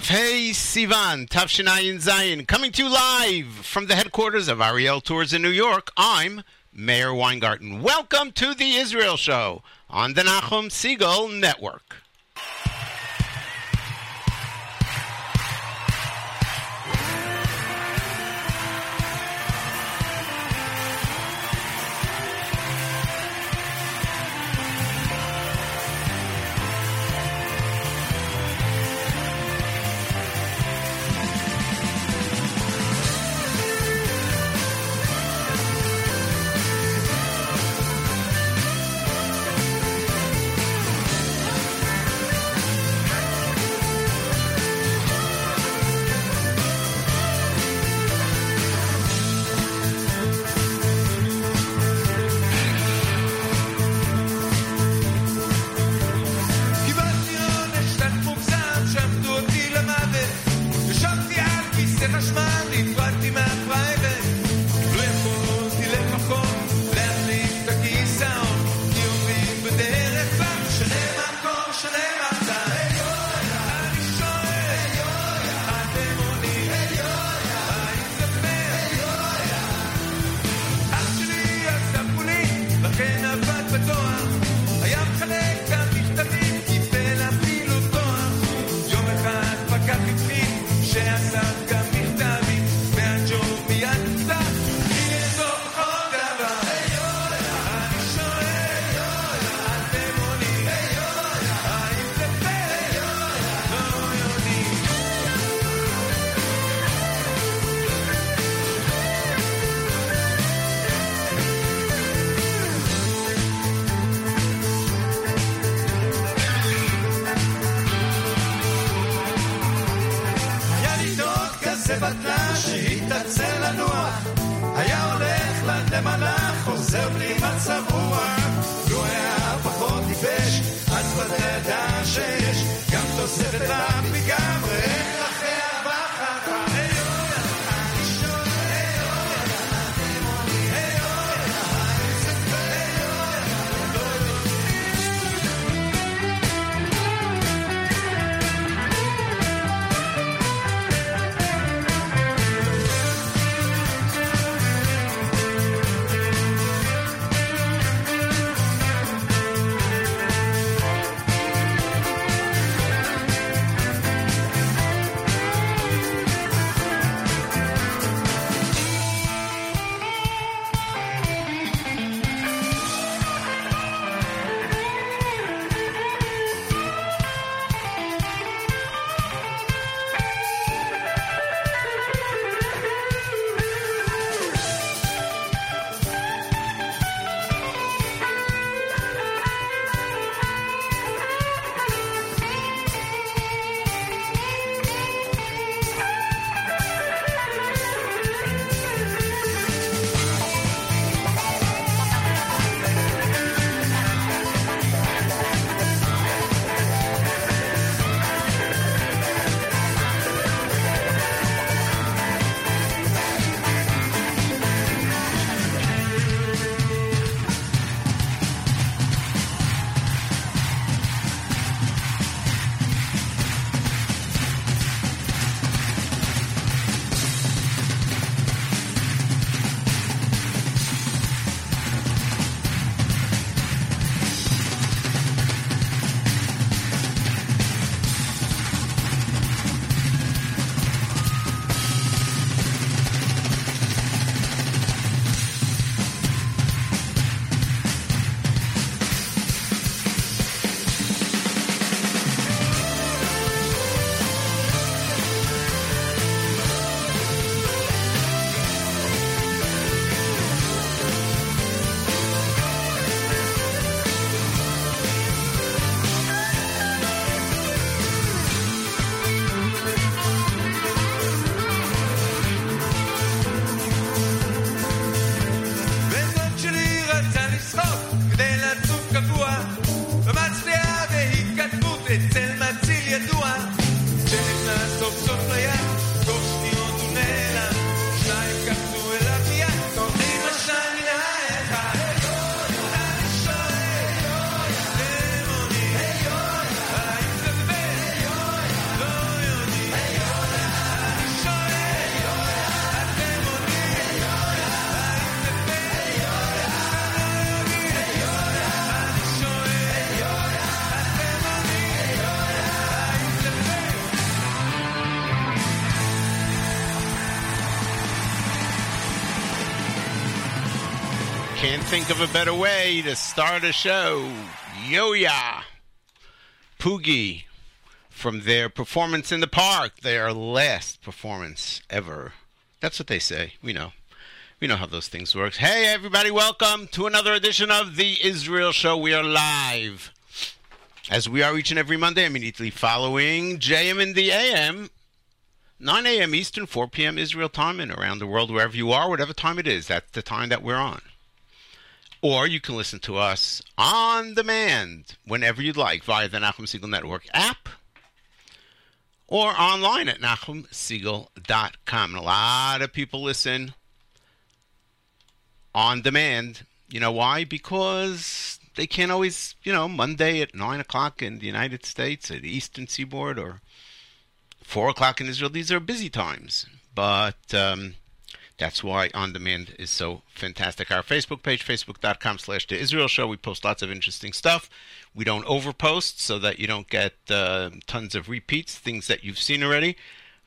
Hey Sivan, Tavshinayin Zayin, coming to you live from the headquarters of Ariel Tours in New York. I'm Meir Weingarten. Welcome to the Israel Show on the Nachum Segal Network. שהיא תצא לנוח, היה הולך לד למלאך, חוזר בלי מצב רוח. לו היה פחות טיפש, אז ודאי ידע שיש גם תוספת רעה. Think of a better way to start a show. Yo-Ya. Poogie from their performance in the park, their last performance ever. That's what they say. We know. We know how those things work. Hey, everybody, welcome to another edition of the Israel Show. We are live, as we are each and every Monday, immediately following JM in the AM 9 a.m. Eastern, 4 p.m. Israel time, and around the world, wherever you are, whatever time it is, that's the time that we're on. Or you can listen to us on demand whenever you'd like via the Nachum Segal Network app or online at NachumSegal.com. And a lot of people listen on demand. You know why? Because they can't always, you know, Monday at 9 o'clock in the United States, at the Eastern Seaboard, or four o'clock in Israel. These are busy times, but um, that's why on demand is so fantastic. Our Facebook page, facebook.com slash the Israel Show. We post lots of interesting stuff. We don't overpost so that you don't get uh, tons of repeats, things that you've seen already.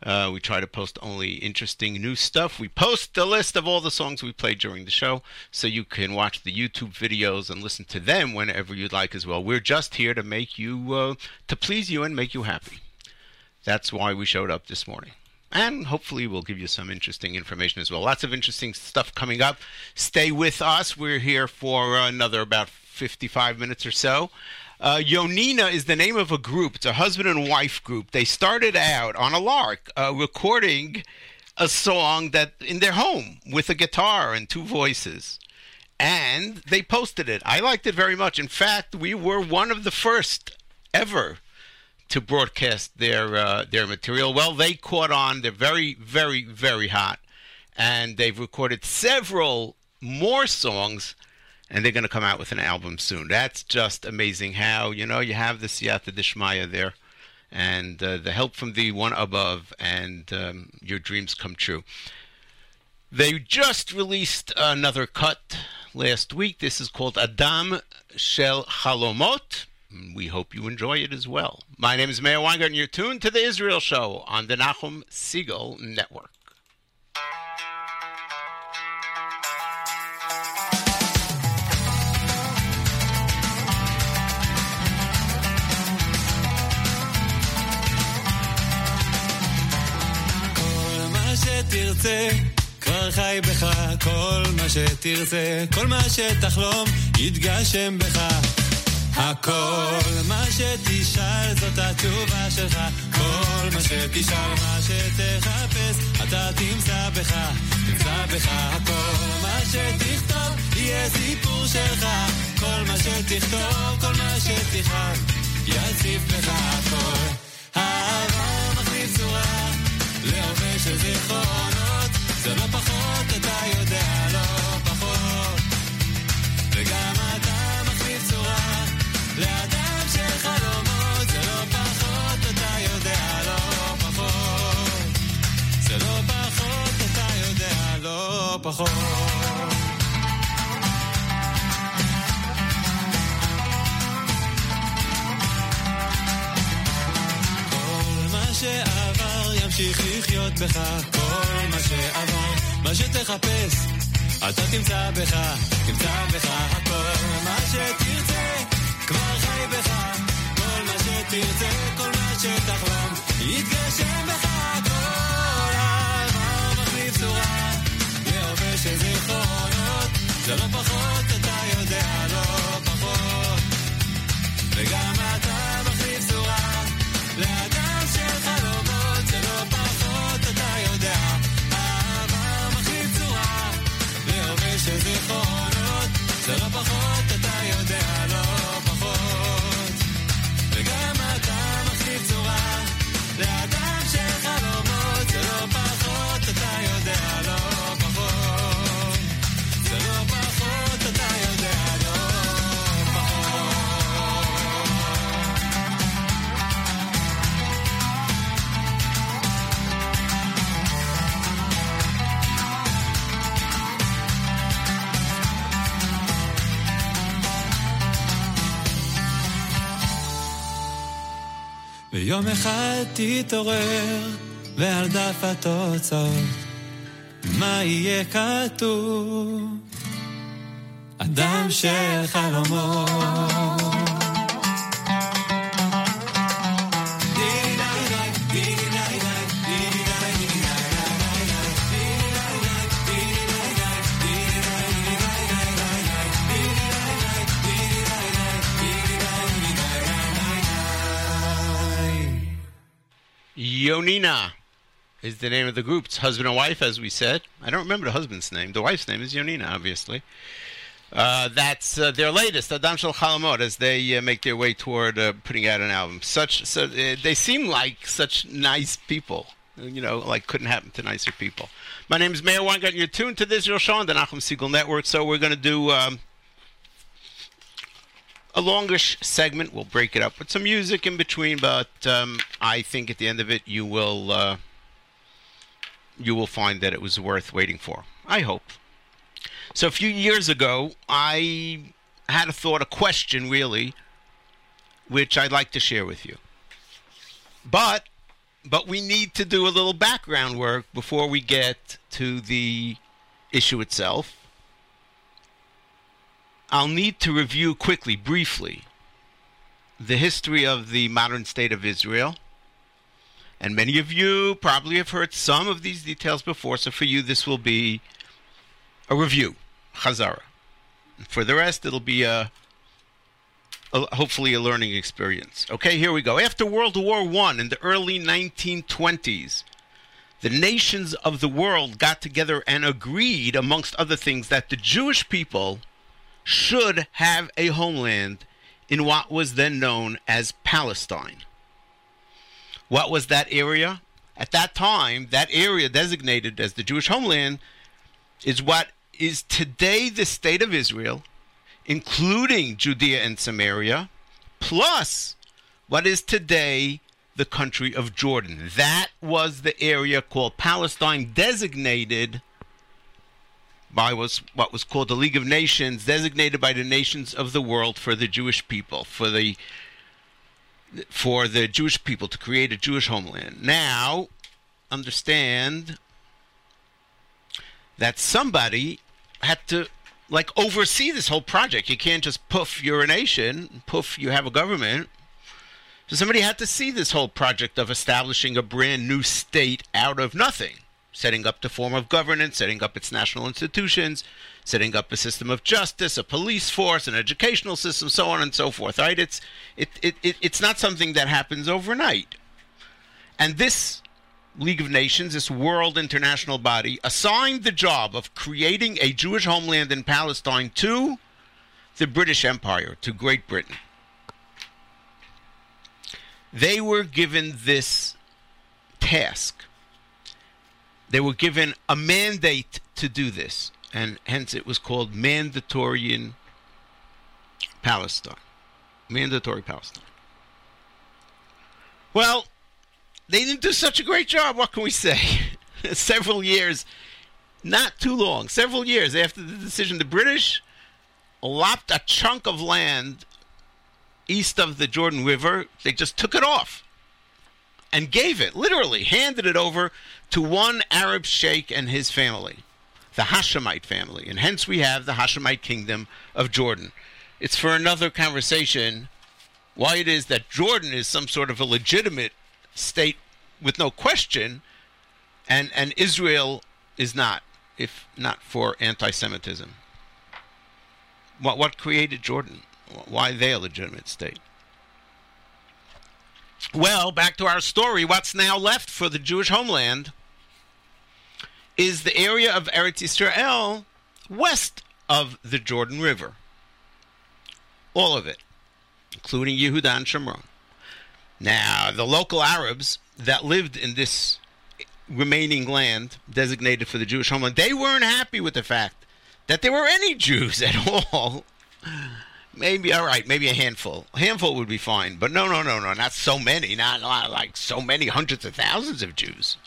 Uh, we try to post only interesting new stuff. We post the list of all the songs we played during the show so you can watch the YouTube videos and listen to them whenever you'd like as well. We're just here to make you, uh, to please you and make you happy. That's why we showed up this morning. And hopefully, we'll give you some interesting information as well. Lots of interesting stuff coming up. Stay with us. We're here for another about 55 minutes or so. Uh, Yonina is the name of a group. It's a husband and wife group. They started out on a lark, uh, recording a song that in their home with a guitar and two voices. And they posted it. I liked it very much. In fact, we were one of the first ever to broadcast their uh, their material. Well, they caught on. They're very, very, very hot, and they've recorded several more songs, and they're going to come out with an album soon. That's just amazing. How you know you have the Siyata Dishmaya there, and uh, the help from the one above, and um, your dreams come true. They just released another cut last week. This is called Adam Shel Halomot we hope you enjoy it as well. My name is Meir Weingart, and you're tuned to The Israel Show on the Nachum Segal Network. כבר חי בך, כל מה שתרצה, כל מה שתחלום, יתגשם בך. הכל מה שתשאל זאת התשובה שלך. כל מה שתשאל מה שתחפש אתה תמצא בך תמצא בך. הכל מה שתכתוב יהיה סיפור שלך. כל מה שתכתוב כל מה שתכתוב יציף בך הכל. העבר מחליף צורה להווה של זיכרונות. זה לא פחות אתה יודע פחות. שעבר ימשיך לחיות בך, כל מה שעבר, מה שתחפש, אתה תמצא בך, תמצא בך הכל, מה שתרצה. כבר חי בך, כל מה שתרצה, כל מה שתחלום, יתגשם בך כל העבר מחליף צורה, של זיכרונות, זה לא פחות, אתה יודע, לא פחות. וגם אתה ויום אחד תתעורר, ועל דף התוצאות, מה יהיה כתוב? אדם של חלומות. Yonina is the name of the group. It's husband and wife, as we said. I don't remember the husband's name. The wife's name is Yonina, obviously. Uh, that's uh, their latest, Adam Shel Chalamot, as they uh, make their way toward uh, putting out an album. Such, so, uh, they seem like such nice people. You know, like couldn't happen to nicer people. My name is Meir Weingarten. You're tuned to this show on the Nachum Segal Network. So we're going to do um, a longish segment. We'll break it up with some music in between, but um, I think at the end of it, you will uh, you will find that it was worth waiting for. I hope. So a few years ago, I had a thought, a question, really, which I'd like to share with you. But but we need to do a little background work before we get to the issue itself. I'll need to review quickly, briefly, the history of the modern state of Israel. And many of you probably have heard some of these details before, so for you, this will be a review, Chazara. For the rest, it'll be a, a hopefully a learning experience. Okay, here we go. After World War I in the early 1920s, the nations of the world got together and agreed, amongst other things, that the Jewish people should have a homeland in what was then known as Palestine. What was that area? At that time, that area designated as the Jewish homeland is what is today the state of Israel, including Judea and Samaria, plus what is today the country of Jordan. That was the area called Palestine, designated by was what was called the League of Nations, designated by the nations of the world for the Jewish people, for the for the Jewish people to create a Jewish homeland. Now, understand that somebody had to like oversee this whole project. You can't just poof, you're a nation, poof, you have a government. So somebody had to see this whole project of establishing a brand new state out of nothing setting up the form of governance, setting up its national institutions, setting up a system of justice, a police force, an educational system, so on and so forth. Right? It's it, it, it it's not something that happens overnight. And this League of Nations, this world international body, assigned the job of creating a Jewish homeland in Palestine to the British Empire, to Great Britain. They were given this task they were given a mandate to do this, and hence it was called Mandatorian Palestine. Mandatory Palestine. Well, they didn't do such a great job. What can we say? several years, not too long, several years after the decision, the British lopped a chunk of land east of the Jordan River. They just took it off and gave it, literally, handed it over to one Arab sheikh and his family, the Hashemite family. And hence we have the Hashemite kingdom of Jordan. It's for another conversation why it is that Jordan is some sort of a legitimate state with no question, and, and Israel is not, if not for anti Semitism. What, what created Jordan? Why they a legitimate state? Well, back to our story. What's now left for the Jewish homeland is the area of Eretz Israel west of the Jordan River. All of it, including Yehuda and Shomron. Now, the local Arabs that lived in this remaining land designated for the Jewish homeland, they weren't happy with the fact that there were any Jews at all maybe all right, maybe a handful. A handful would be fine, but no, no, no, no, not so many, not, not like so many hundreds of thousands of Jews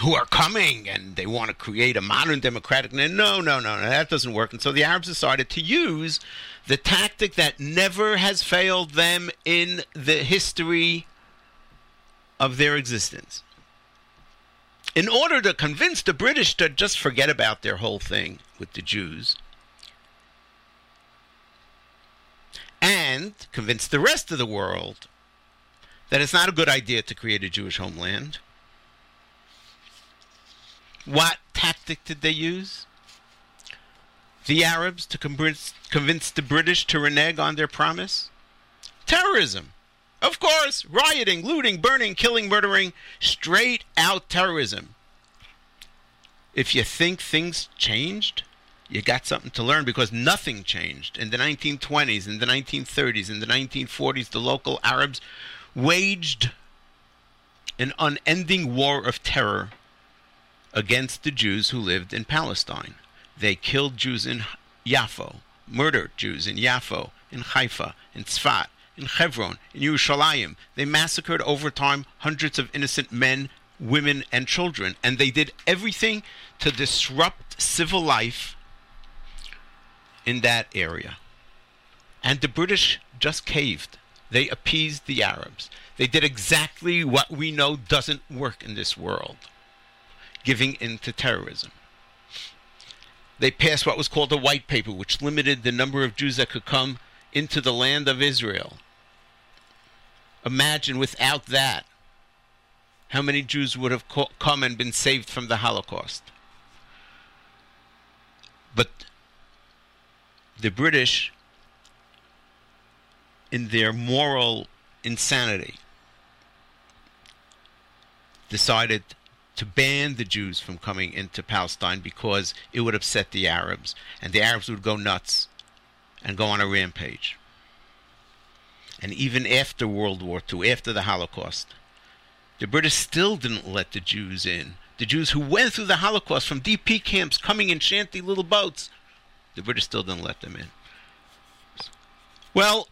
who are coming and they want to create a modern democratic. No, no, no, no, that doesn't work. And so the Arabs decided to use the tactic that never has failed them in the history of their existence. in order to convince the British to just forget about their whole thing with the Jews and convince the rest of the world that it's not a good idea to create a Jewish homeland. What tactic did they use? The Arabs to convince, convince the British to renege on their promise? Terrorism. Of course, rioting, looting, burning, killing, murdering, straight out terrorism. If you think things changed, you got something to learn because nothing changed. In the 1920s, in the 1930s, in the 1940s, the local Arabs waged an unending war of terror against the Jews who lived in Palestine. They killed Jews in Yaffo, murdered Jews in Yaffo, in Haifa, in Tzfat, in Hebron, in Yerushalayim. They massacred over time hundreds of innocent men, women, and children, and they did everything to disrupt civil life in that area. And the British just caved. They appeased the Arabs. They did exactly what we know doesn't work in this world giving in to terrorism. They passed what was called a white paper, which limited the number of Jews that could come into the land of Israel. Imagine without that how many Jews would have come and been saved from the Holocaust. But the British, in their moral insanity, decided to ban the Jews from coming into Palestine because it would upset the Arabs, and the Arabs would go nuts and go on a rampage and even after World War II, after the Holocaust, the British still didn't let the Jews in. The Jews who went through the Holocaust from DP camps coming in shanty little boats, the British still didn't let them in. Well,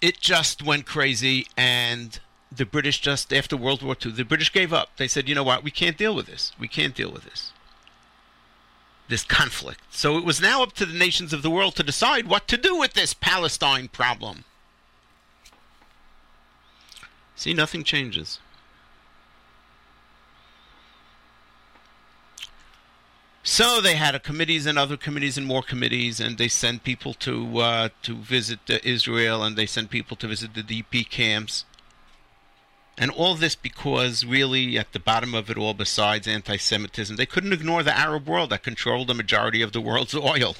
it just went crazy, and the British just, after World War II, the British gave up. They said, you know what, we can't deal with this. We can't deal with this. This conflict. So it was now up to the nations of the world to decide what to do with this Palestine problem. See, nothing changes. So they had committees and other committees and more committees, and they sent people to uh, to visit uh, Israel, and they sent people to visit the DP camps, and all this because really at the bottom of it all, besides anti-Semitism, they couldn't ignore the Arab world that controlled the majority of the world's oil.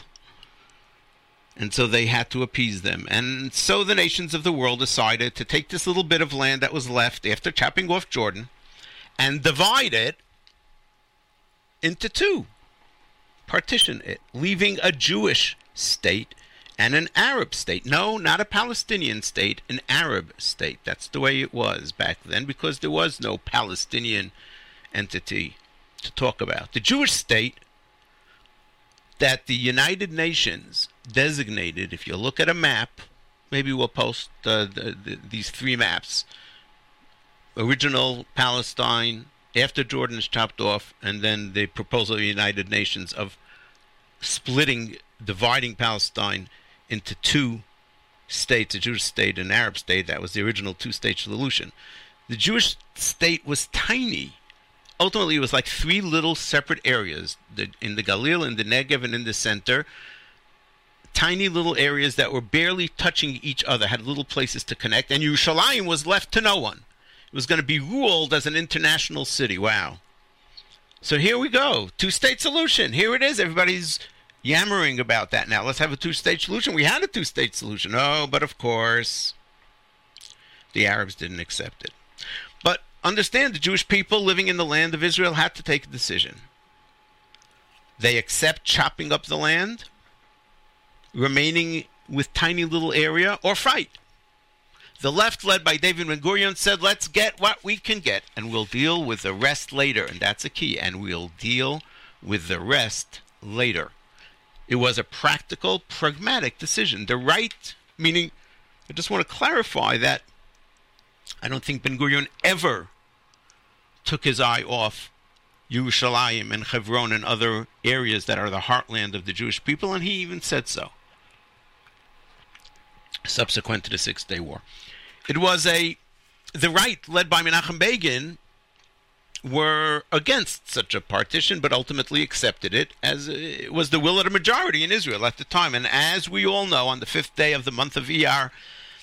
And so they had to appease them. And so the nations of the world decided to take this little bit of land that was left after chopping off Jordan and divide it into two, partition it, leaving a Jewish state and an Arab state. No, not a Palestinian state, an Arab state. That's the way it was back then because there was no Palestinian entity to talk about. The Jewish state that the United Nations designated, if you look at a map, maybe we'll post uh, the, the, these three maps original Palestine, after Jordan is chopped off, and then the proposal of the United Nations of splitting, dividing Palestine into two states, a Jewish state and an Arab state. That was the original two state solution. The Jewish state was tiny ultimately it was like three little separate areas the, in the Galil, in the Negev, and in the center. Tiny little areas that were barely touching each other, had little places to connect, and Yerushalayim was left to no one. Was going to be ruled as an international city. Wow. So here we go. Two state solution. Here it is. Everybody's yammering about that now. Let's have a two state solution. We had a two state solution. Oh, but of course, the Arabs didn't accept it. But understand the Jewish people living in the land of Israel had to take a decision. They accept chopping up the land, remaining with tiny little area, or fight. The left, led by David Ben Gurion, said, Let's get what we can get, and we'll deal with the rest later. And that's a key. And we'll deal with the rest later. It was a practical, pragmatic decision. The right, meaning, I just want to clarify that I don't think Ben Gurion ever took his eye off Yerushalayim and Hebron and other areas that are the heartland of the Jewish people, and he even said so. Subsequent to the Six Day War, it was a the right led by Menachem Begin were against such a partition, but ultimately accepted it as uh, it was the will of the majority in Israel at the time. And as we all know, on the fifth day of the month of Iyar,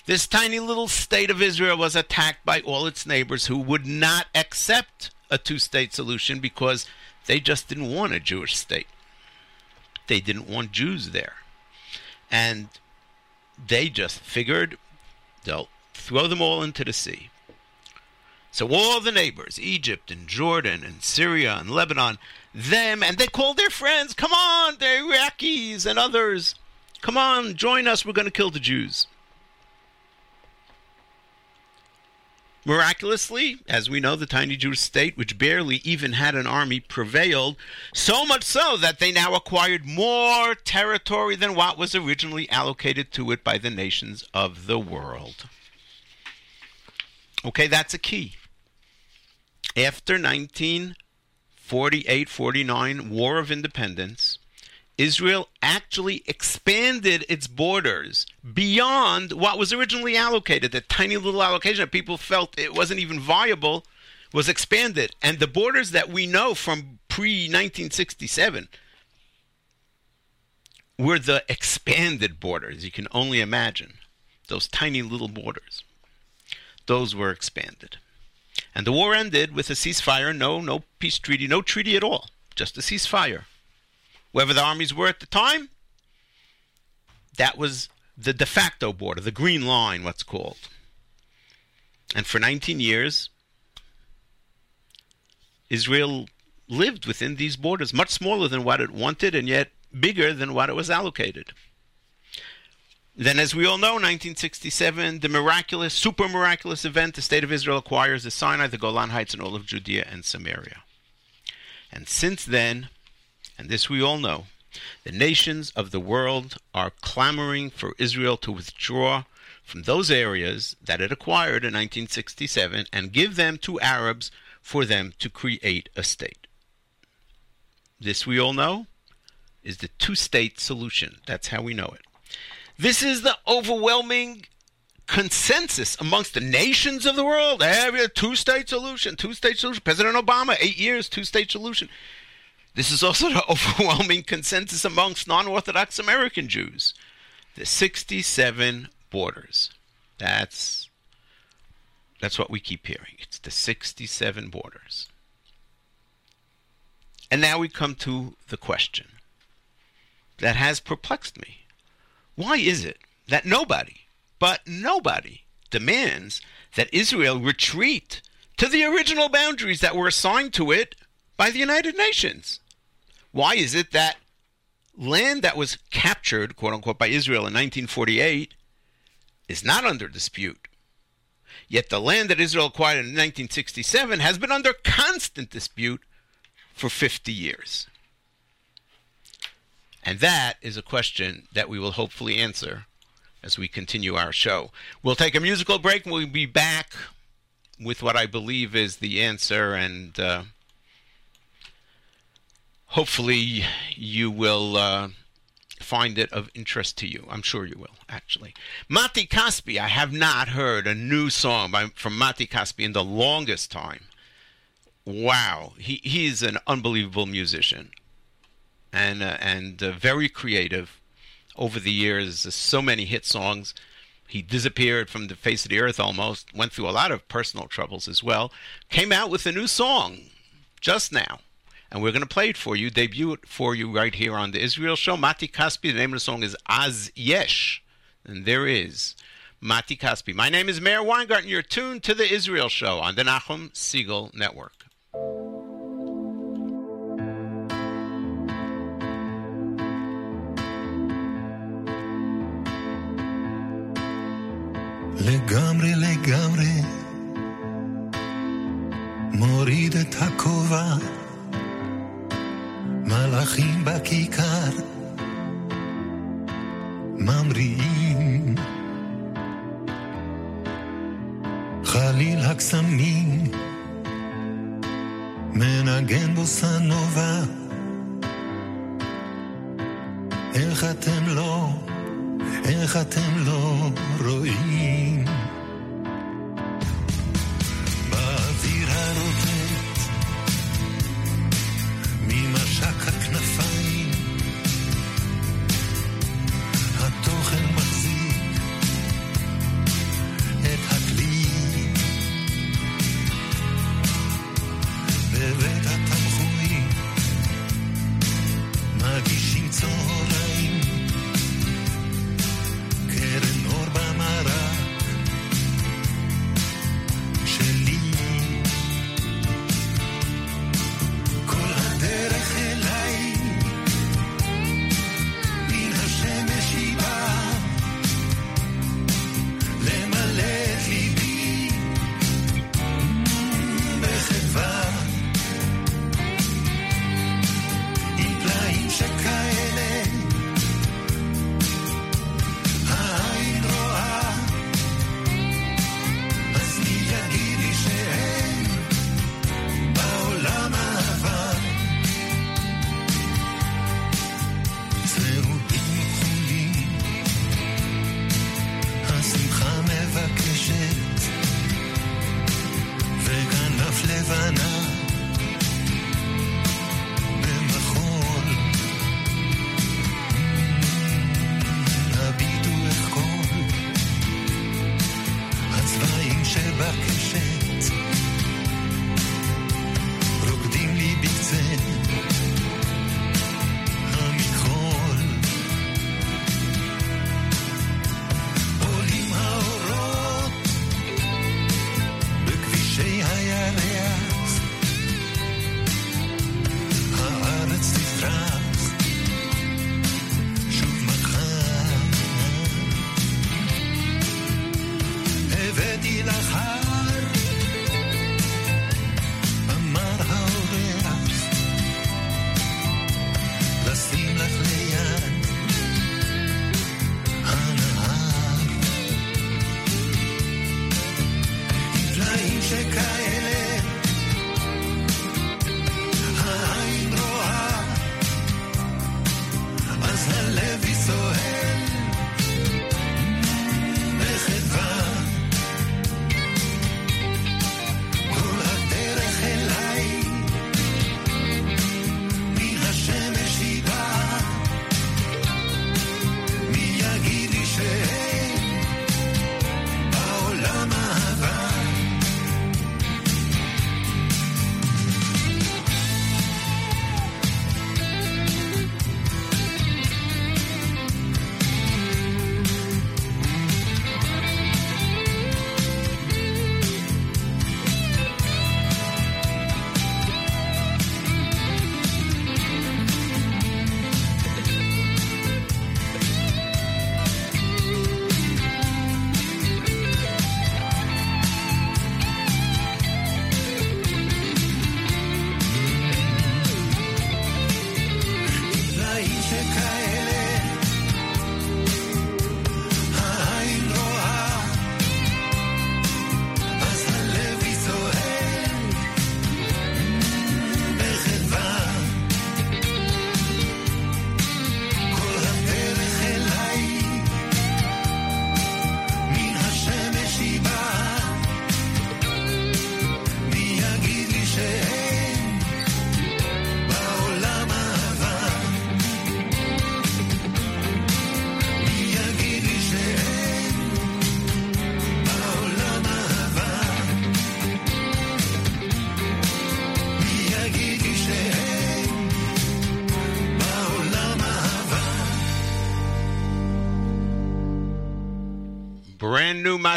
this tiny little state of Israel was attacked by all its neighbors who would not accept a two state solution because they just didn't want a Jewish state. They didn't want Jews there. And they just figured they'll throw them all into the sea. So all the neighbors, Egypt and Jordan and Syria and Lebanon, them, and they called their friends, come on, the Iraqis and others, come on, join us, we're going to kill the Jews. Miraculously, as we know, the tiny Jewish state, which barely even had an army, prevailed, so much so that they now acquired more territory than what was originally allocated to it by the nations of the world. Okay, that's a key. After 1948 49 War of Independence, Israel actually expanded its borders beyond what was originally allocated. The tiny little allocation that people felt it wasn't even viable was expanded. And the borders that we know from pre 1967 were the expanded borders. You can only imagine those tiny little borders. Those were expanded. And the war ended with a ceasefire, no no peace treaty, no treaty at all, just a ceasefire wherever the armies were at the time, that was the de facto border, the green line, what's called. And for 19 years, Israel lived within these borders, much smaller than what it wanted and yet bigger than what it was allocated. Then, as we all know, 1967, the miraculous, super miraculous event, the state of Israel acquires the Sinai, the Golan Heights, and all of Judea and Samaria. And since then, and this we all know, the nations of the world are clamoring for Israel to withdraw from those areas that it acquired in 1967 and give them to Arabs for them to create a state. This we all know is the two state solution. That's how we know it. This is the overwhelming consensus amongst the nations of the world. Every two state solution, two state solution. President Obama, eight years, two state solution. This is also the overwhelming consensus amongst non Orthodox American Jews. The 67 borders. That's that's what we keep hearing. It's the 67 borders. And now we come to the question that has perplexed me. Why is it that nobody, but nobody, demands that Israel retreat to the original boundaries that were assigned to it by the United Nations? Why is it that land that was captured, quote unquote, by Israel in 1948 is not under dispute? Yet the land that Israel acquired in 1967 has been under constant dispute for 50 years. And that is a question that we will hopefully answer as we continue our show. We'll take a musical break and we'll be back with what I believe is the answer and. Uh, hopefully you will uh, find it of interest to you. I'm sure you will, actually. Mati Caspi, I have not heard a new song by, from Mati Caspi in the longest time. Wow, he he's an unbelievable musician, and uh, and uh, very creative. Over the years, so many hit songs. He disappeared from the face of the earth almost. Went through a lot of personal troubles as well. Came out with a new song just now and we're going to play it for you, debut it for you right here on the Israel Show. Mati Kaspi, the name of the song is Az Yesh, and there is Mati Kaspi. My name is Meir Weingarten. You're tuned to the Israel Show on the Nachum Segal Network. לגמרי לגמרי מוריד את הכובע מלאכים בכיכר ממריאים. חליל הקסמים מנגן בוסנובה איך אתם לא, איך אתם לא רואים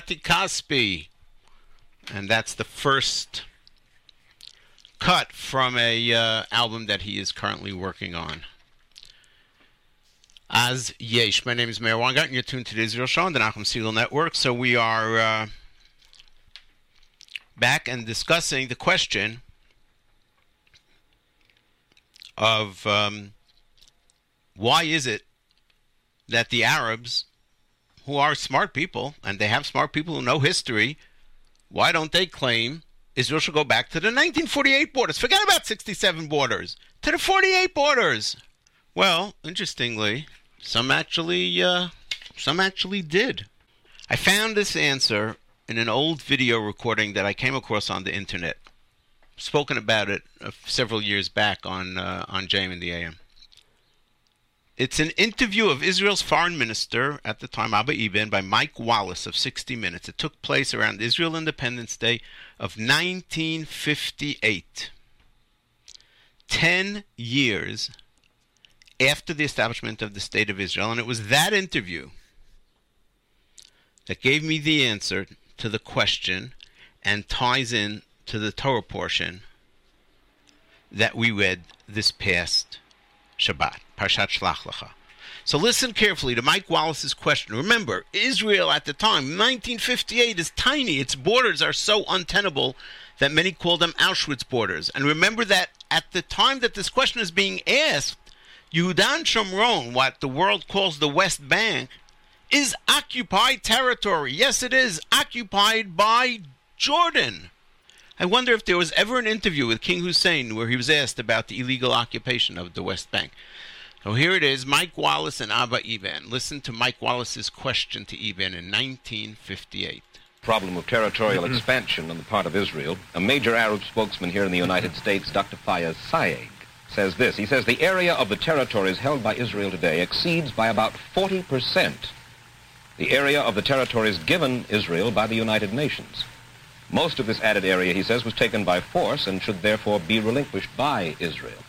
Mati Kaspi. And that's the first cut from a uh, album that he is currently working on. Az Yesh, my name is Meir Weingart, and you're tuned to the Israel Show on the Nachum Segal Network. So we are uh, back and discussing the question of um, why is it that the Arabs, who are smart people, and they have smart people who know history, why don't they claim Israel should go back to the 1948 borders? Forget about 67 borders, to the 48 borders. Well, interestingly, some actually, uh, some actually did. I found this answer in an old video recording that I came across on the internet. Spoken about it uh, several years back on uh, on JM in the AM. It's an interview of Israel's foreign minister at the time, Abba Eban, by Mike Wallace of 60 Minutes. It took place around Israel Independence Day of 1958. Ten years after the establishment of the State of Israel. And it was that interview that gave me the answer to the question and ties in to the Torah portion that we read this past Shabbat, Parshat Shlach Lecha. So listen carefully to Mike Wallace's question. Remember, Israel at the time, 1958, is tiny. Its borders are so untenable that many call them Auschwitz borders. And remember that at the time that this question is being asked, Yehudan Shomron, what the world calls the West Bank, is occupied territory. Yes, it is occupied by Jordan. I wonder if there was ever an interview with King Hussein where he was asked about the illegal occupation of the West Bank. So here it is Mike Wallace and Abba Eban. Listen to Mike Wallace's question to Eban in 1958. problem of territorial mm-hmm. expansion on the part of Israel, a major Arab spokesman here in the United States, Dr. Fayez Sayegh, says this. He says the area of the territories held by Israel today exceeds by about 40% the area of the territories given Israel by the United Nations. Most of this added area, he says, was taken by force and should therefore be relinquished by Israel.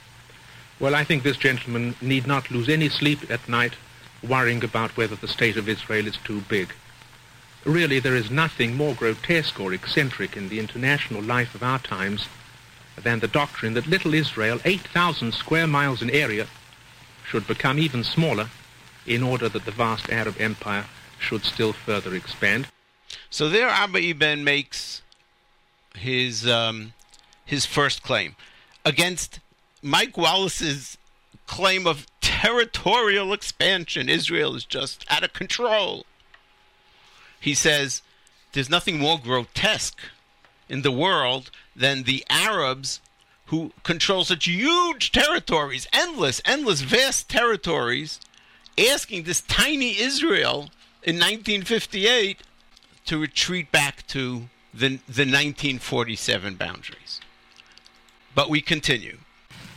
Well, I think this gentleman need not lose any sleep at night worrying about whether the state of Israel is too big. Really, there is nothing more grotesque or eccentric in the international life of our times than the doctrine that little Israel, 8,000 square miles in area, should become even smaller in order that the vast Arab empire should still further expand. So there, Abba Eban makes his um, his first claim against Mike Wallace's claim of territorial expansion. Israel is just out of control. He says there's nothing more grotesque in the world than the Arabs who control such huge territories, endless, endless, vast territories, asking this tiny Israel in 1958 to retreat back to the, the 1947 boundaries. But we continue.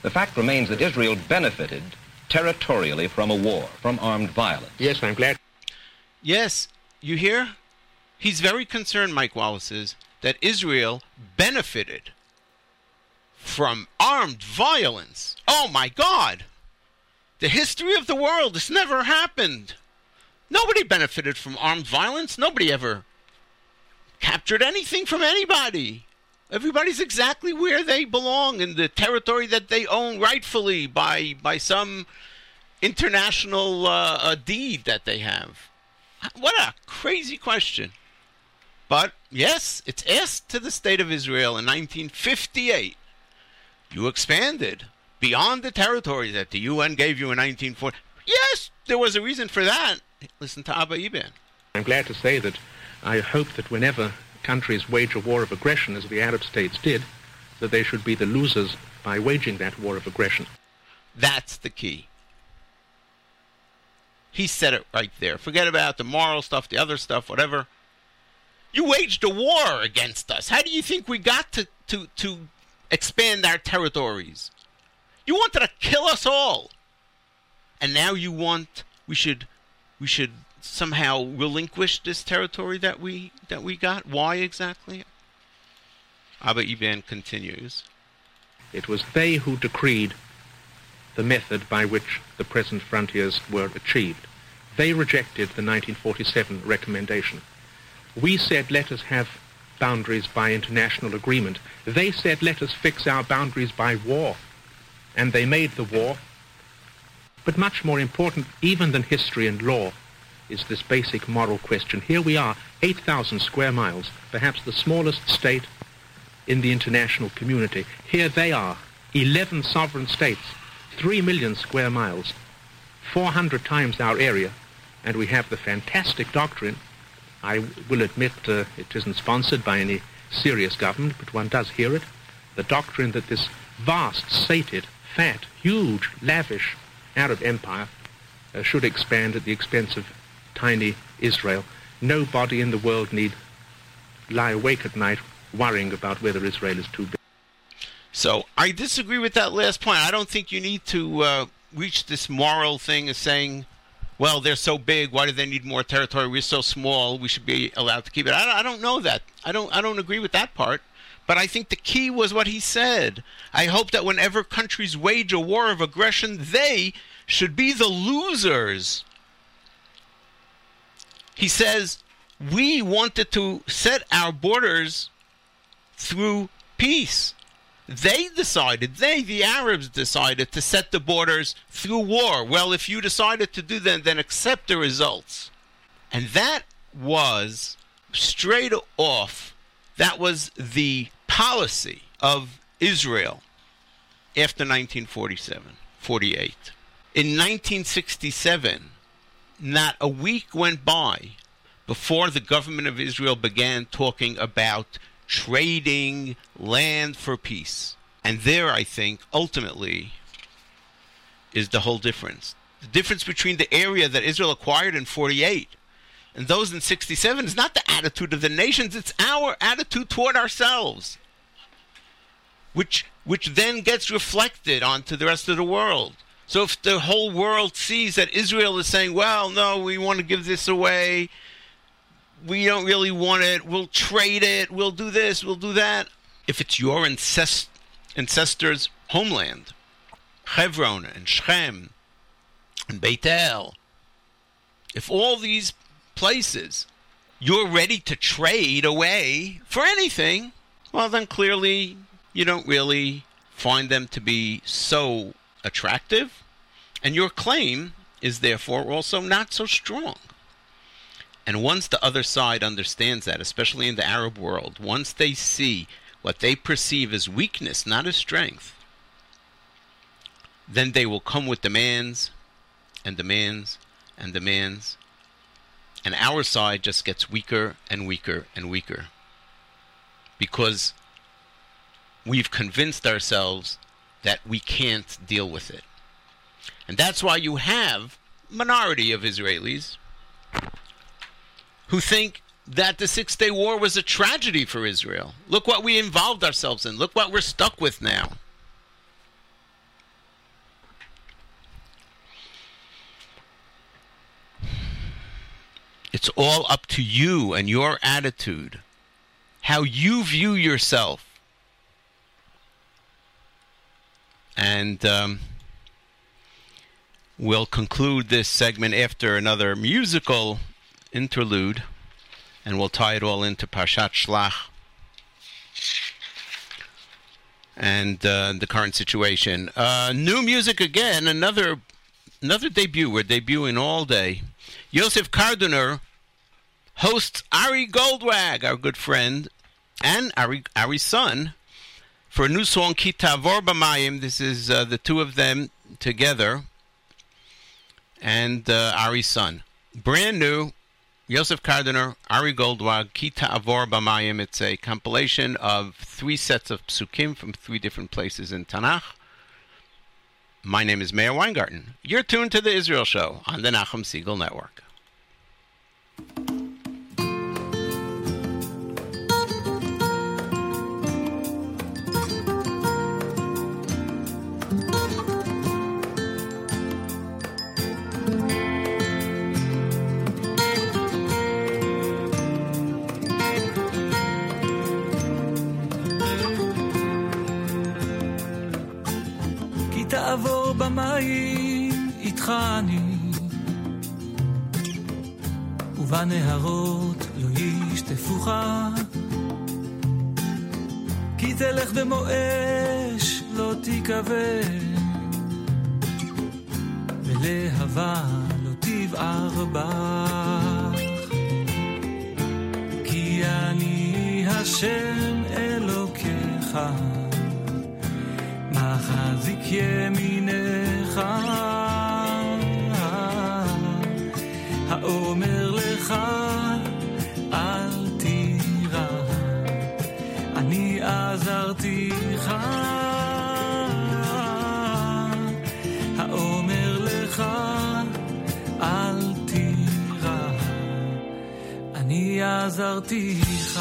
The fact remains that Israel benefited territorially from a war, from armed violence. Yes, I'm glad. Yes, you hear? He's very concerned, Mike Wallace is, that Israel benefited from armed violence. Oh my God! The history of the world, this never happened. Nobody benefited from armed violence. Nobody ever captured anything from anybody. Everybody's exactly where they belong in the territory that they own rightfully by by some international uh, uh, deed that they have. What a crazy question. But yes, it's asked to the state of Israel in 1958. You expanded beyond the territory that the UN gave you in 1940. Yes, there was a reason for that. Listen to Abba Eban. I'm glad to say that I hope that whenever countries wage a war of aggression, as the Arab states did, that they should be the losers by waging that war of aggression. That's the key. He said it right there. Forget about the moral stuff, the other stuff, whatever. You waged a war against us. How do you think we got to, to, to expand our territories? You wanted to kill us all. And now you want we should we should somehow relinquish this territory that we that we got. Why exactly? Abba Eban continues. It was they who decreed the method by which the present frontiers were achieved. They rejected the 1947 recommendation. We said let us have boundaries by international agreement. They said let us fix our boundaries by war. And they made the war. But much more important even than history and law is this basic moral question. Here we are, 8,000 square miles, perhaps the smallest state in the international community. Here they are, 11 sovereign states, 3 million square miles, 400 times our area, and we have the fantastic doctrine. I will admit uh, it isn't sponsored by any serious government, but one does hear it. The doctrine that this vast, sated, fat, huge, lavish Arab empire uh, should expand at the expense of tiny Israel. Nobody in the world need lie awake at night worrying about whether Israel is too big. So I disagree with that last point. I don't think you need to uh, reach this moral thing of saying, well, they're so big. Why do they need more territory? We're so small. We should be allowed to keep it. I, I don't know that. I don't. I don't agree with that part. But I think the key was what he said. I hope that whenever countries wage a war of aggression, they should be the losers. He says, we wanted to set our borders through peace. They decided, they, the Arabs, decided to set the borders through war. Well, if you decided to do that, then accept the results. And that was straight off, that was the policy of Israel after 1947, 48. In 1967, not a week went by before the government of Israel began talking about trading land for peace. And there, I think, ultimately, is the whole difference. The difference between the area that Israel acquired in 48 and those in 67 is not the attitude of the nations, it's our attitude toward ourselves, which, which then gets reflected onto the rest of the world. So if the whole world sees that Israel is saying, well, no, we want to give this away, we don't really want it, we'll trade it, we'll do this, we'll do that. If it's your ancest- ancestors' homeland, Hebron and Shechem and Beit El, if all these places you're ready to trade away for anything, well, then clearly you don't really find them to be so attractive, and your claim is therefore also not so strong. And once the other side understands that, especially in the Arab world, once they see what they perceive as weakness, not as strength, then they will come with demands and demands and demands. And our side just gets weaker and weaker and weaker. because we've convinced ourselves that we can't deal with it. And that's why you have minority of Israelis who think that the Six Day War was a tragedy for Israel. Look what we involved ourselves in. Look what we're stuck with now. It's all up to you and your attitude, how you view yourself. And um, we'll conclude this segment after another musical interlude, and we'll tie it all into Parshat Shlach and uh, the current situation. Uh, new music again, another another debut. We're debuting all day. Yosef Karduner hosts Ari Goldwag, our good friend, and Ari, Ari's son, for a new song, Ki Tavor B'mayim. This is uh, the two of them together, and uh, Ari's son. Brand new, Yosef Karduner, Ari Goldwag, Ki Tavor B'mayim. It's a compilation of three sets of psukim from three different places in Tanakh. My name is Meir Weingarten. You're tuned to the Israel Show on the Nachum Segal Network. במים איתך אני, ובנהרות לא ישטפוך, כי תלך במו אש לא תיכווה, ולהבה לא תבער בך, כי אני השם אלוקיך. מחזיק ימינך, האומר לך אל תירא, אני עזרתיך, האומר לך אל תירא, אני עזרתיך.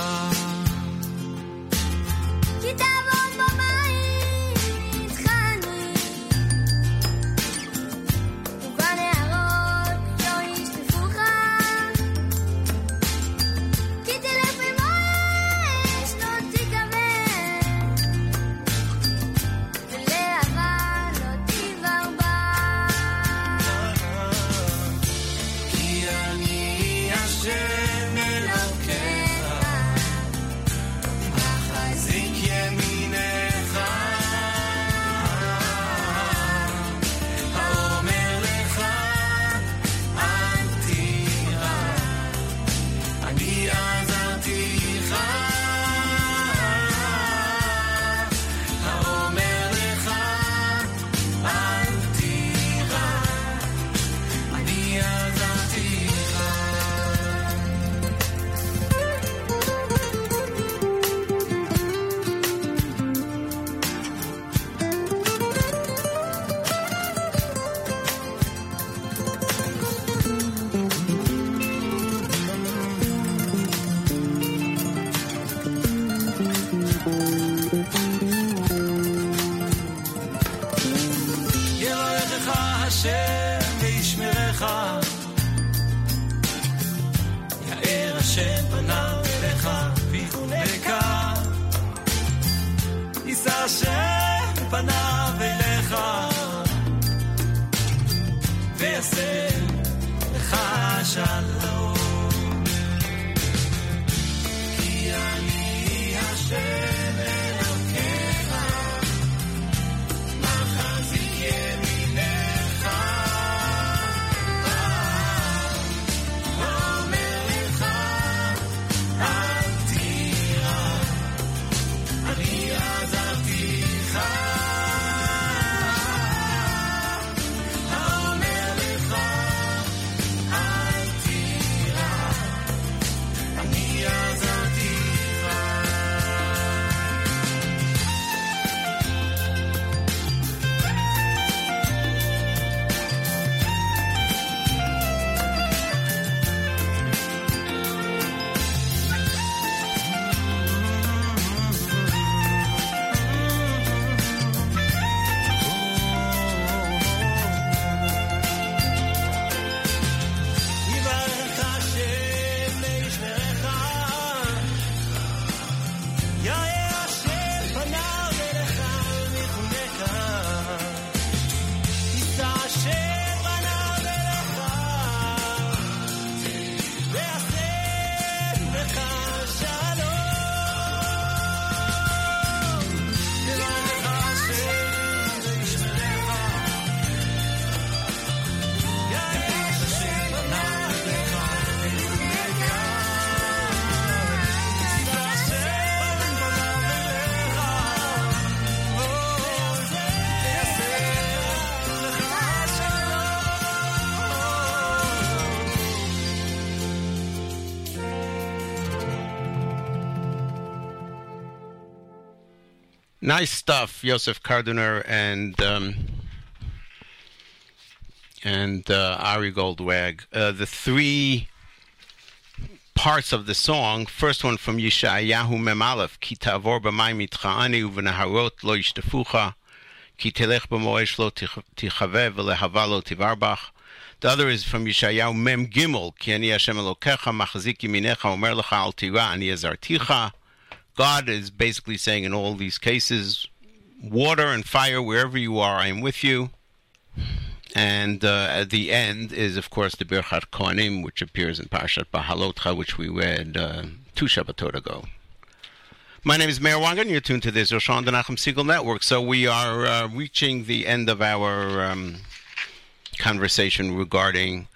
Nice stuff, Joseph Karduner and um, and uh, Ari Goldwag. Uh, the three parts of the song. First one from Yeshayahu Mem Aleph, Ki tavor b'mayim mitcha'ani u'v'neharot lo yishtefucha, ki telech b'moesh lo tich- tichave v'lehava lo tivarbach. The other is from Yeshayahu Mem Gimel, Ki ani Hashem Elokecha, machzik yiminecha, omer lecha al tira, ani azarticha. God is basically saying in all these cases, water and fire, wherever you are, I am with you. And uh, at the end is, of course, the Birchat Kohanim, which appears in Parashat Beha'alotcha, which we read uh, two Shabbatot ago. My name is Meir Wanger, and you're tuned to the on the Segal Network. So we are uh, reaching the end of our um, conversation regarding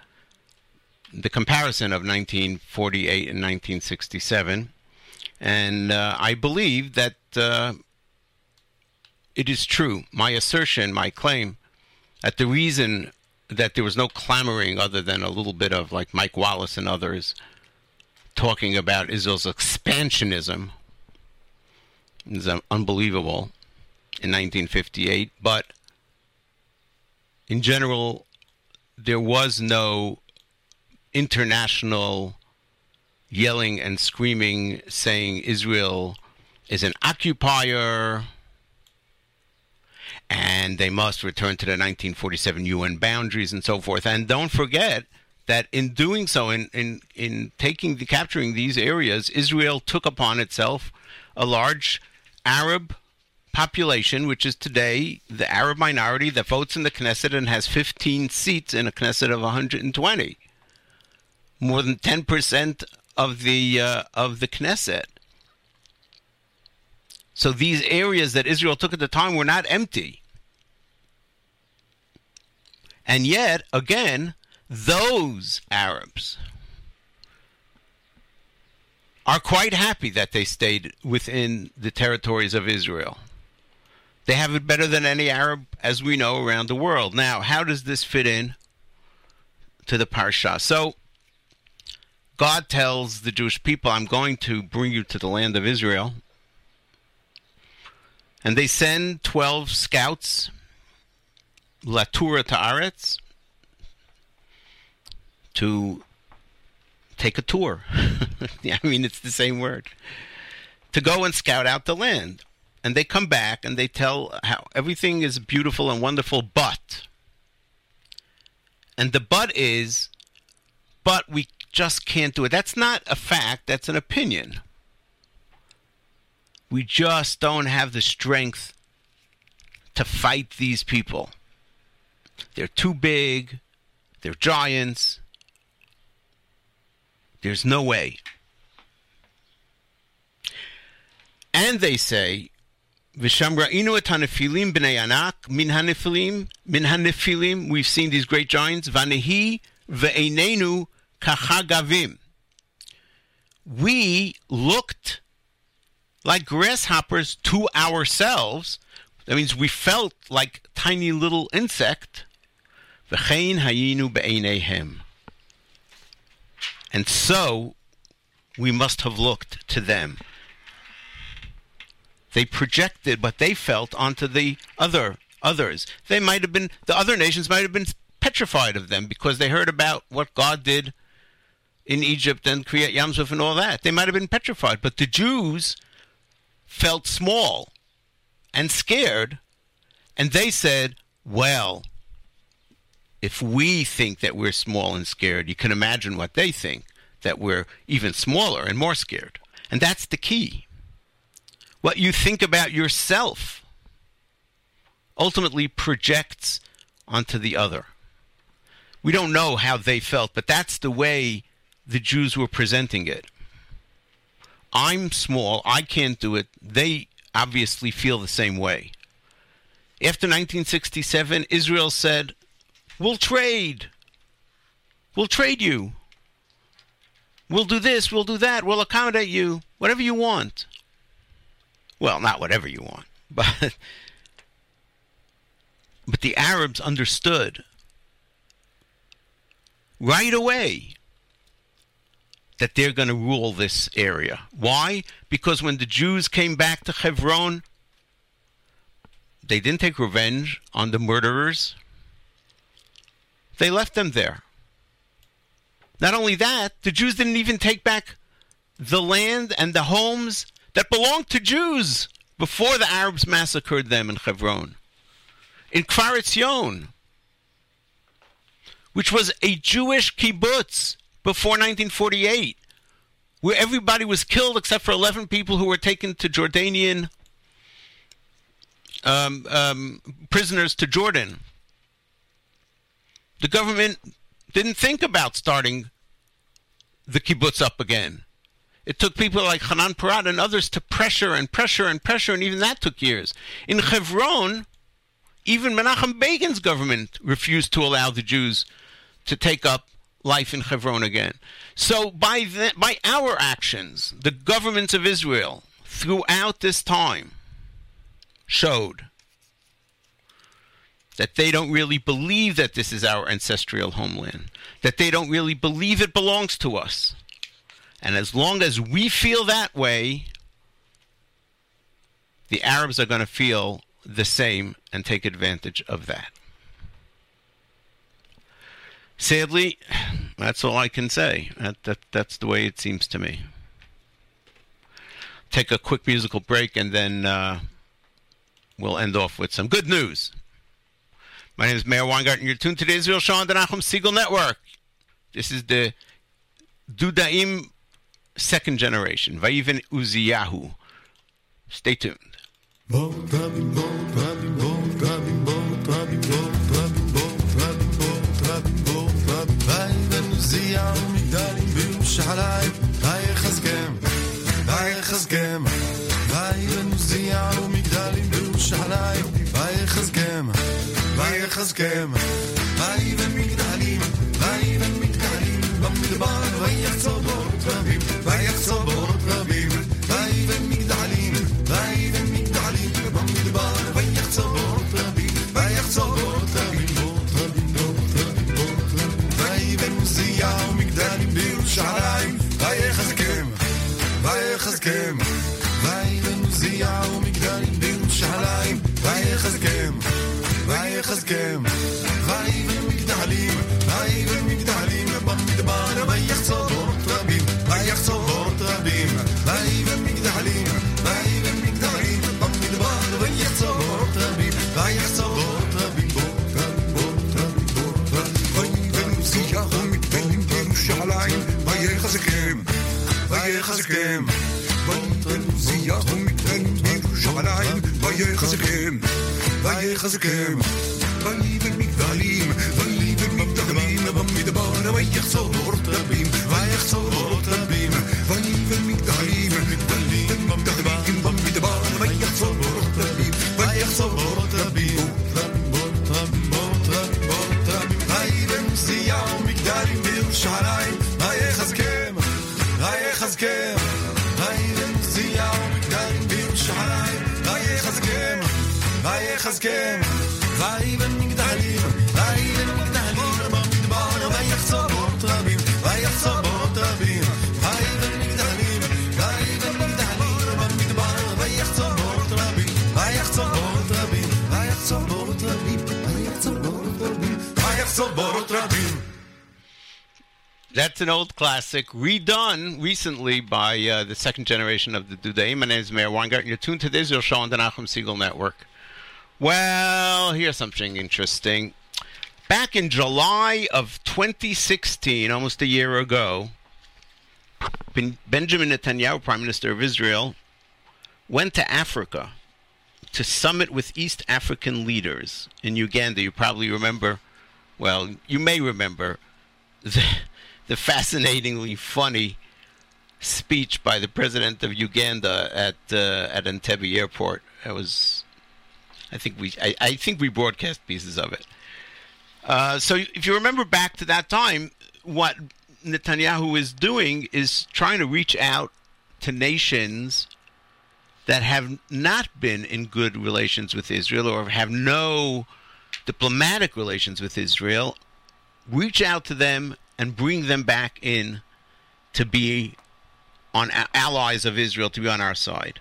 the comparison of 1948 and 1967. And uh, I believe that uh, it is true. My assertion, my claim, that the reason that there was no clamoring other than a little bit of like Mike Wallace and others talking about Israel's expansionism is uh, unbelievable in 1958. But in general, there was no international yelling and screaming saying Israel is an occupier and they must return to the 1947 UN boundaries and so forth. And don't forget that in doing so, in, in, in taking the capturing these areas, Israel took upon itself a large Arab population, which is today the Arab minority that votes in the Knesset and has 15 seats in a Knesset of 120, more than 10 percent of the uh, of the Knesset. So these areas that Israel took at the time were not empty. And yet, again, those Arabs are quite happy that they stayed within the territories of Israel. They have it better than any Arab, as we know, around the world. Now, how does this fit in to the Parsha? So, God tells the Jewish people, I'm going to bring you to the land of Israel. And they send 12 scouts, Latura to Aretz, to take a tour. I mean, it's the same word. To go and scout out the land. And they come back and they tell how everything is beautiful and wonderful, but. And the but is, but we just can't do it. That's not a fact, that's an opinion. We just don't have the strength to fight these people. They're too big, they're giants. There's no way. And they say, Vishamra'inu et hanefilim b'nei anak min min. We've seen these great giants. Vanehi ve'einenu kachagavim. We looked like grasshoppers to ourselves. That means we felt like tiny little insect. V'chein hayinu. And so we must have looked to them. They projected what they felt onto the other others. They might have been the other nations might have been petrified of them because they heard about what God did in Egypt and create Yamsuf and all that. They might have been petrified, but the Jews felt small and scared, and they said, "Well, if we think that we're small and scared, you can imagine what they think that we're even smaller and more scared." And that's the key. What you think about yourself ultimately projects onto the other. We don't know how they felt, but that's the way the Jews were presenting it. I'm small, I can't do it. They obviously feel the same way. After 1967, Israel said, We'll trade. We'll trade you. We'll do this, we'll do that, we'll accommodate you, whatever you want. Well, not whatever you want, but but the Arabs understood right away that they're going to rule this area. Why? Because when the Jews came back to Hebron, they didn't take revenge on the murderers. They left them there. Not only that, the Jews didn't even take back the land and the homes that belonged to Jews before the Arabs massacred them in Hebron. In Kfar Etzion, which was a Jewish kibbutz before 1948, where everybody was killed except for 11 people who were taken to Jordanian um, um, prisoners to Jordan. The government didn't think about starting the kibbutz up again. It took people like Hanan Porat and others to pressure and pressure and pressure, and even that took years. In Hebron, even Menachem Begin's government refused to allow the Jews to take up life in Hebron again. So by the, by our actions, the governments of Israel throughout this time showed that they don't really believe that this is our ancestral homeland, that they don't really believe it belongs to us. And as long as we feel that way, the Arabs are going to feel the same and take advantage of that. Sadly, that's all I can say. That, that, that's the way it seems to me. Take a quick musical break and then uh, we'll end off with some good news. My name is Meir Weingarten. You're tuned to the Israel Show on the Nachum Segal Network. This is the Dudaim second generation, Vayiven Uziyahu. Stay tuned. בירושלים, ויחזקם, ויחזקם, ויבנוזיהו מגדלים בירושלים, ויחזקם, ויחזקם, ויבן מגדלים, ויבן מגדלים, במדבר ויחצור בורות רבים, ויחצור בורות רבים, ויבן מגדלים, ויבן מגדלים, במדבר ויחצור בורות רבים, ויחצור בורות רבים, בירושלים, ויחזקם, ויחזקם, ויבן עוזיהו מגדלים בירושלים, ויחזקם, ויחזקם, ויחזקם, ויבן עוזיהו מגדלים בירושלים, ויחזקם, ויחזקם, ויבן מגדלים, ויבן מגדלים, במדבר ויחצור בורות רבים, ויחצור בורות רבים, ויבן מגדלים, מגדלים, במדבר, במדבר ויחצור בורות רבים, ויחצור יחזקם, האם זיהו מגדלים בירושלים, ויחזקם, ויחזקם, ויבן מגדלים, ויבן מגדלים. במדבר, ויחצוב עוד רבים, ויחצוב עוד רבים, ויבן מגדלים, ויבן מגדלים. במדבר, ויחצוב עוד רבים, ויחצוב עוד רבים, ויחצוב עוד רבים, ויחצוב עוד רבים, ויחצוב עוד רבים. That's an old classic, redone recently by uh, the second generation of the Dudaim. My name is Meir Weingarten. You're tuned to the Israel Show on the Nachum Segal Network. Well, here's something interesting. Back in July of 2016, almost a year ago, ben- Benjamin Netanyahu, Prime Minister of Israel, went to Africa to summit with East African leaders in Uganda. You probably remember, well, you may remember the, the fascinatingly funny speech by the president of Uganda at uh, at Entebbe Airport. It was, I think we I, I think we broadcast pieces of it. Uh, so if you remember back to that time, what Netanyahu is doing is trying to reach out to nations that have not been in good relations with Israel or have no diplomatic relations with Israel, reach out to them and bring them back in to be on allies of Israel to be on our side.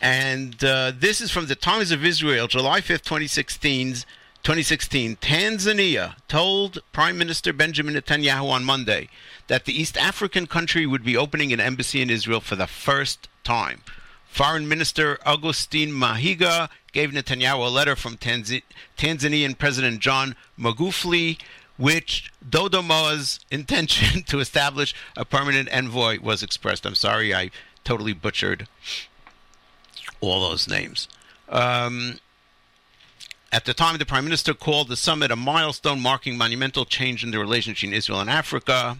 And uh, this is from the Times of Israel, July 5th, 2016. 2016, Tanzania told Prime Minister Benjamin Netanyahu on Monday that the East African country would be opening an embassy in Israel for the first time. Foreign Minister Augustine Mahiga gave Netanyahu a letter from Tanz- Tanzanian President John Magufuli, which Dodomo's intention to establish a permanent envoy was expressed. I'm sorry, I totally butchered all those names. Um, at the time, the Prime Minister called the summit a milestone marking monumental change in the relationship between Israel and Africa.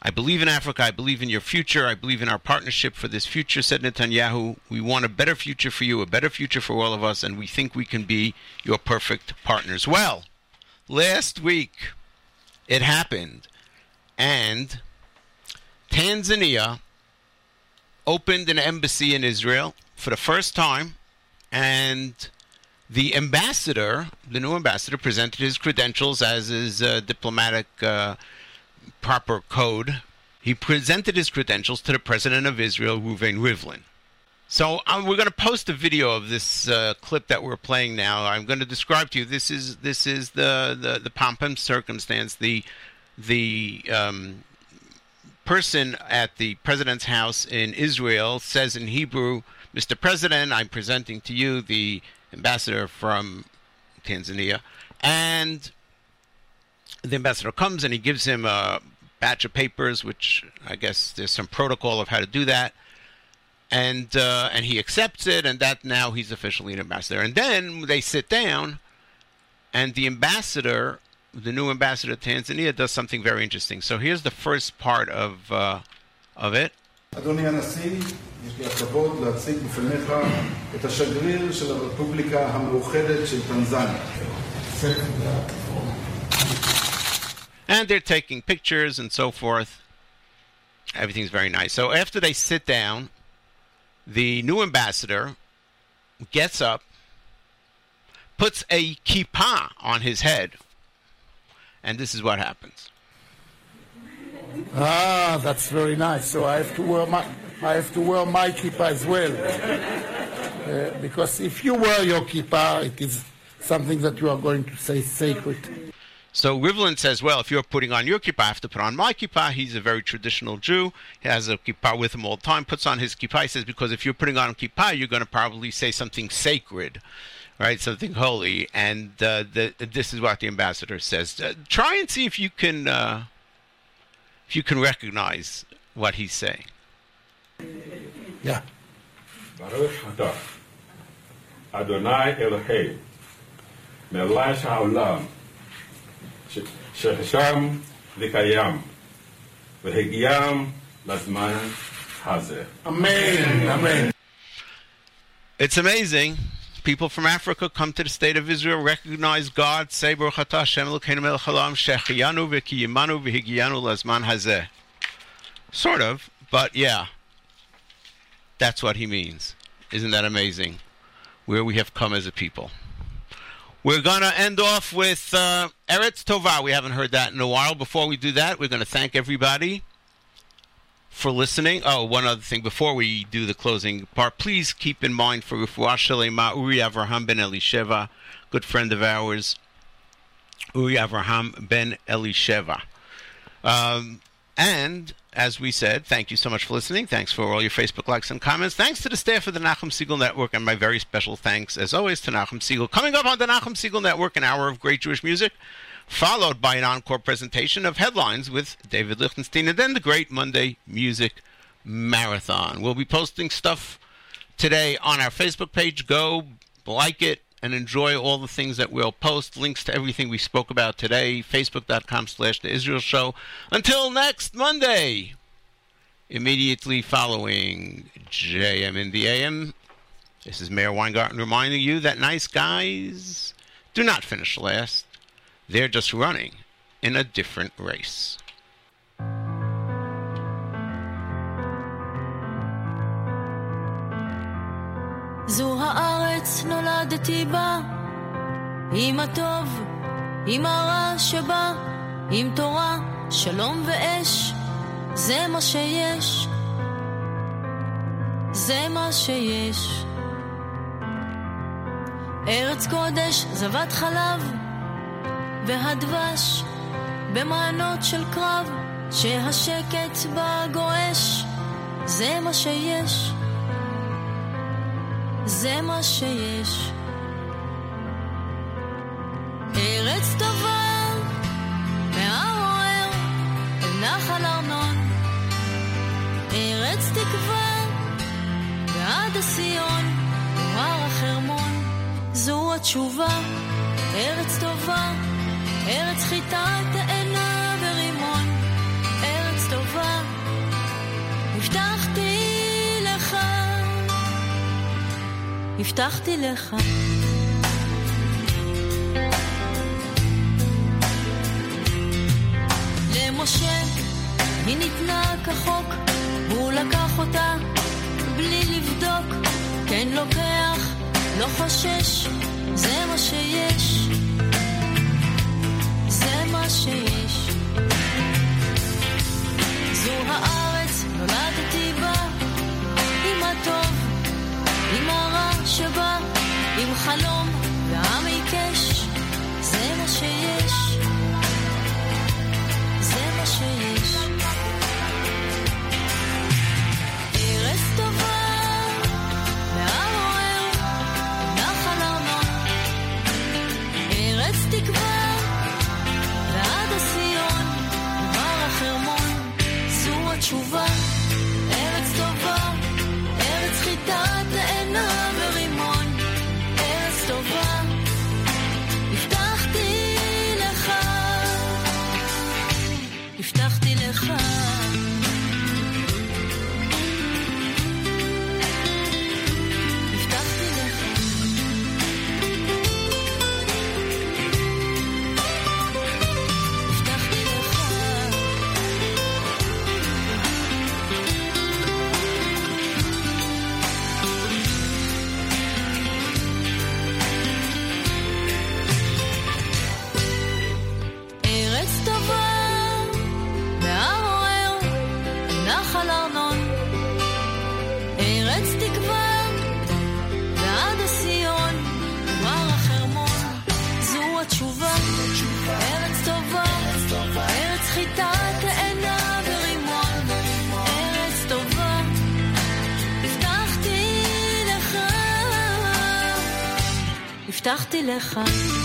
I believe in Africa. I believe in your future. I believe in our partnership for this future, said Netanyahu. We want a better future for you, a better future for all of us, and we think we can be your perfect partners. Well, last week it happened, and Tanzania opened an embassy in Israel for the first time, and the ambassador, the new ambassador, presented his credentials as his uh, diplomatic uh, proper code. He presented his credentials to the president of Israel, Reuven Rivlin. So um, we're going to post a video of this uh, clip that we're playing now. I'm going to describe to you. This is this is the the, the pomp and circumstance. The the um, person at the president's house in Israel says in Hebrew, "Mr. President, I'm presenting to you the ambassador from Tanzania," and the ambassador comes and he gives him a batch of papers, which I guess there's some protocol of how to do that and uh, and he accepts it, and that now he's officially an ambassador. And then they sit down, and the ambassador, the new ambassador to Tanzania, does something very interesting. So here's the first part of uh, of it. אדוני הנשיא, יש לי הכבוד להציג בפניך את השגריר של הרפובליקה המאוחדת של טנזניה. And they're taking pictures and so forth. Everything's very nice. So after they sit down, the new ambassador gets up, puts a kippah on his head, and this is what happens. Ah, that's very nice. So I have to wear my I have to wear my kippah as well, uh, because if you wear your kippah, it is something that you are going to say sacred. So Rivlin says, well, if you're putting on your kippah, I have to put on my kippah. He's a very traditional Jew. He has a kippah with him all the time, puts on his kippah. He says, because if you're putting on a kippah, you're going to probably say something sacred, right? Something holy. And uh, the, this is what the ambassador says. Uh, try and see if you can, uh, if you can recognize what he's saying. Yeah. Baruch Adonai Elohim, Melash Haolam. ש- שחשם וקיים והגיעם לזמן הזה. Amen. Amen. It's amazing. People from Africa come to the state of Israel, recognize God, say Baruch atah Hashem Elokeinu melech haolam shehechiyanu v'kiyimanu v'higiyanu lazman hazeh. Sort of, but yeah. That's what he means. Isn't that amazing? Where we have come as a people. We're going to end off with uh, Eretz Tovah. We haven't heard that in a while. Before we do that, we're going to thank everybody for listening. Oh, one other thing before we do the closing part, please keep in mind for Refuah Shalema Uri Avraham ben Elisheva, good friend of ours, Uri Avraham ben Elisheva. Um, and as we said, thank you so much for listening. Thanks for all your Facebook likes and comments. Thanks to the staff of the Nachum Segal Network, and my very special thanks, as always, to Nachum Segal. Coming up on the Nachum Segal Network, an hour of great Jewish music, followed by an encore presentation of headlines with David Lichtenstein, and then the great Monday Music Marathon. We'll be posting stuff today on our Facebook page. Go like it and enjoy all the things that we'll post. Links to everything we spoke about today. Facebook.com slash The Israel Show. Until next Monday, immediately following JM in the AM. This is Meir Weingarten reminding you that nice guys do not finish last. They're just running in a different race. הארץ נולדתי בה, עם הטוב, עם הרע שבה, עם תורה, שלום ואש, זה מה שיש, זה מה שיש. ארץ קודש, זבת חלב, והדבש במענות של קרב, שהשקט בה גועש, זה מה שיש, זה מה שיש. ארץ טובה, מהרוער, אל נחל ארנון, ארץ תקווה, ועד הסיון, הר החרמון, זו התשובה, ארץ טובה, ארץ חיטה, תאנה הבטחתי לך. למשה היא ניתנה כחוק, הוא לקח אותה בלי לבדוק, כן לוקח, לא חושש, זה מה שיש, זה מה שיש. זו הארץ, נולדתי בה, שבא עם חלום. הבטחתי לך, הבטחתי לך.